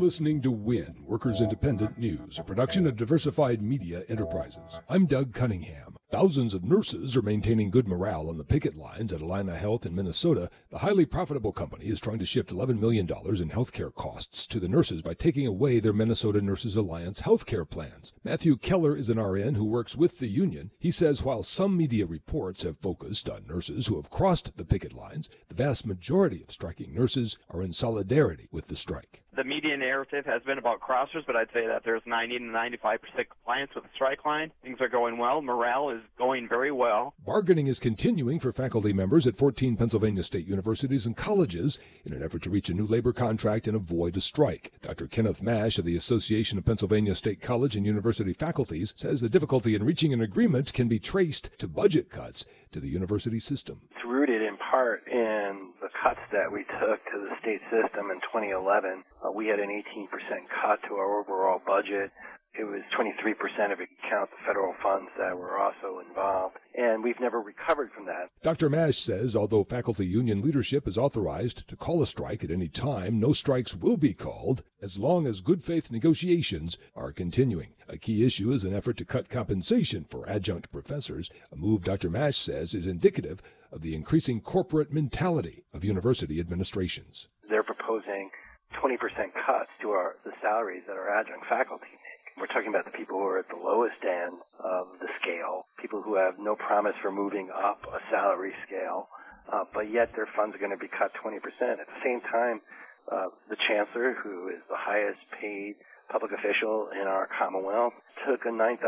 listening to WIN, Workers Independent News, a production of Diversified Media Enterprises. I'm Doug Cunningham. Thousands of nurses are maintaining good morale on the picket lines at Allina Health in Minnesota. The highly profitable company is trying to shift $11 million in healthcare costs to the nurses by taking away their Minnesota Nurses Alliance healthcare plans. Matthew Keller is an RN who works with the union. He says while some media reports have focused on nurses who have crossed the picket lines, the vast majority of striking nurses are in solidarity with the strike. The media narrative has been about crossers, but I'd say that there's 90 to 95% compliance with the strike line. Things are going well. Morale is going very well. Bargaining is continuing for faculty members at 14 Pennsylvania state universities and colleges in an effort to reach a new labor contract and avoid a strike. Dr. Kenneth Mash of the Association of Pennsylvania State College and University Faculties says the difficulty in reaching an agreement can be traced to budget cuts to the university system. It's rooted in part in the cuts that we took to the state system in 2011. Uh, we had an 18% cut to our overall budget. It was 23% if you count the federal funds that were also involved. And we've never recovered from that. Dr. Mash says although faculty union leadership is authorized to call a strike at any time, no strikes will be called as long as good faith negotiations are continuing. A key issue is an effort to cut compensation for adjunct professors, a move Dr. Mash says is indicative of the increasing corporate mentality of university administrations. They're proposing 20% cuts to our, the salaries that our adjunct faculty. We're talking about the people who are at the lowest end of the scale, people who have no promise for moving up a salary scale, uh, but yet their funds are going to be cut 20%. At the same time, uh, the chancellor, who is the highest paid public official in our Commonwealth, took a $9,000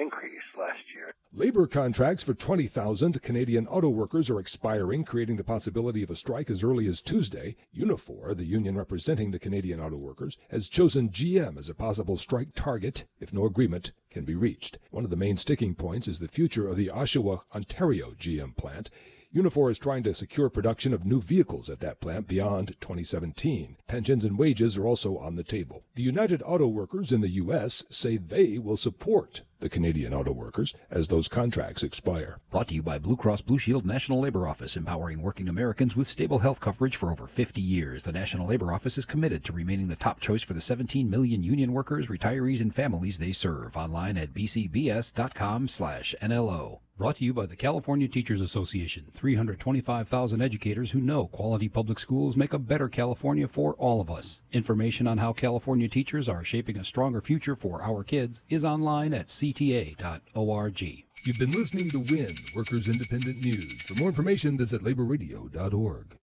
increase last year. Labor contracts for 20,000 Canadian auto workers are expiring, creating the possibility of a strike as early as Tuesday. Unifor, the union representing the Canadian auto workers, has chosen GM as a possible strike target if no agreement can be reached. One of the main sticking points is the future of the Oshawa, Ontario GM plant. Unifor is trying to secure production of new vehicles at that plant beyond 2017. Pensions and wages are also on the table. The United Auto Workers in the U.S. say they will support the Canadian auto workers as those contracts expire. Brought to you by Blue Cross Blue Shield National Labor Office, empowering working Americans with stable health coverage for over 50 years. The National Labor Office is committed to remaining the top choice for the 17 million union workers, retirees, and families they serve. Online at bcbs.com/nlo. Brought to you by the California Teachers Association. 325,000 educators who know quality public schools make a better California for all of us. Information on how California teachers are shaping a stronger future for our kids is online at cta.org. You've been listening to WIN, Workers Independent News. For more information, visit laborradio.org.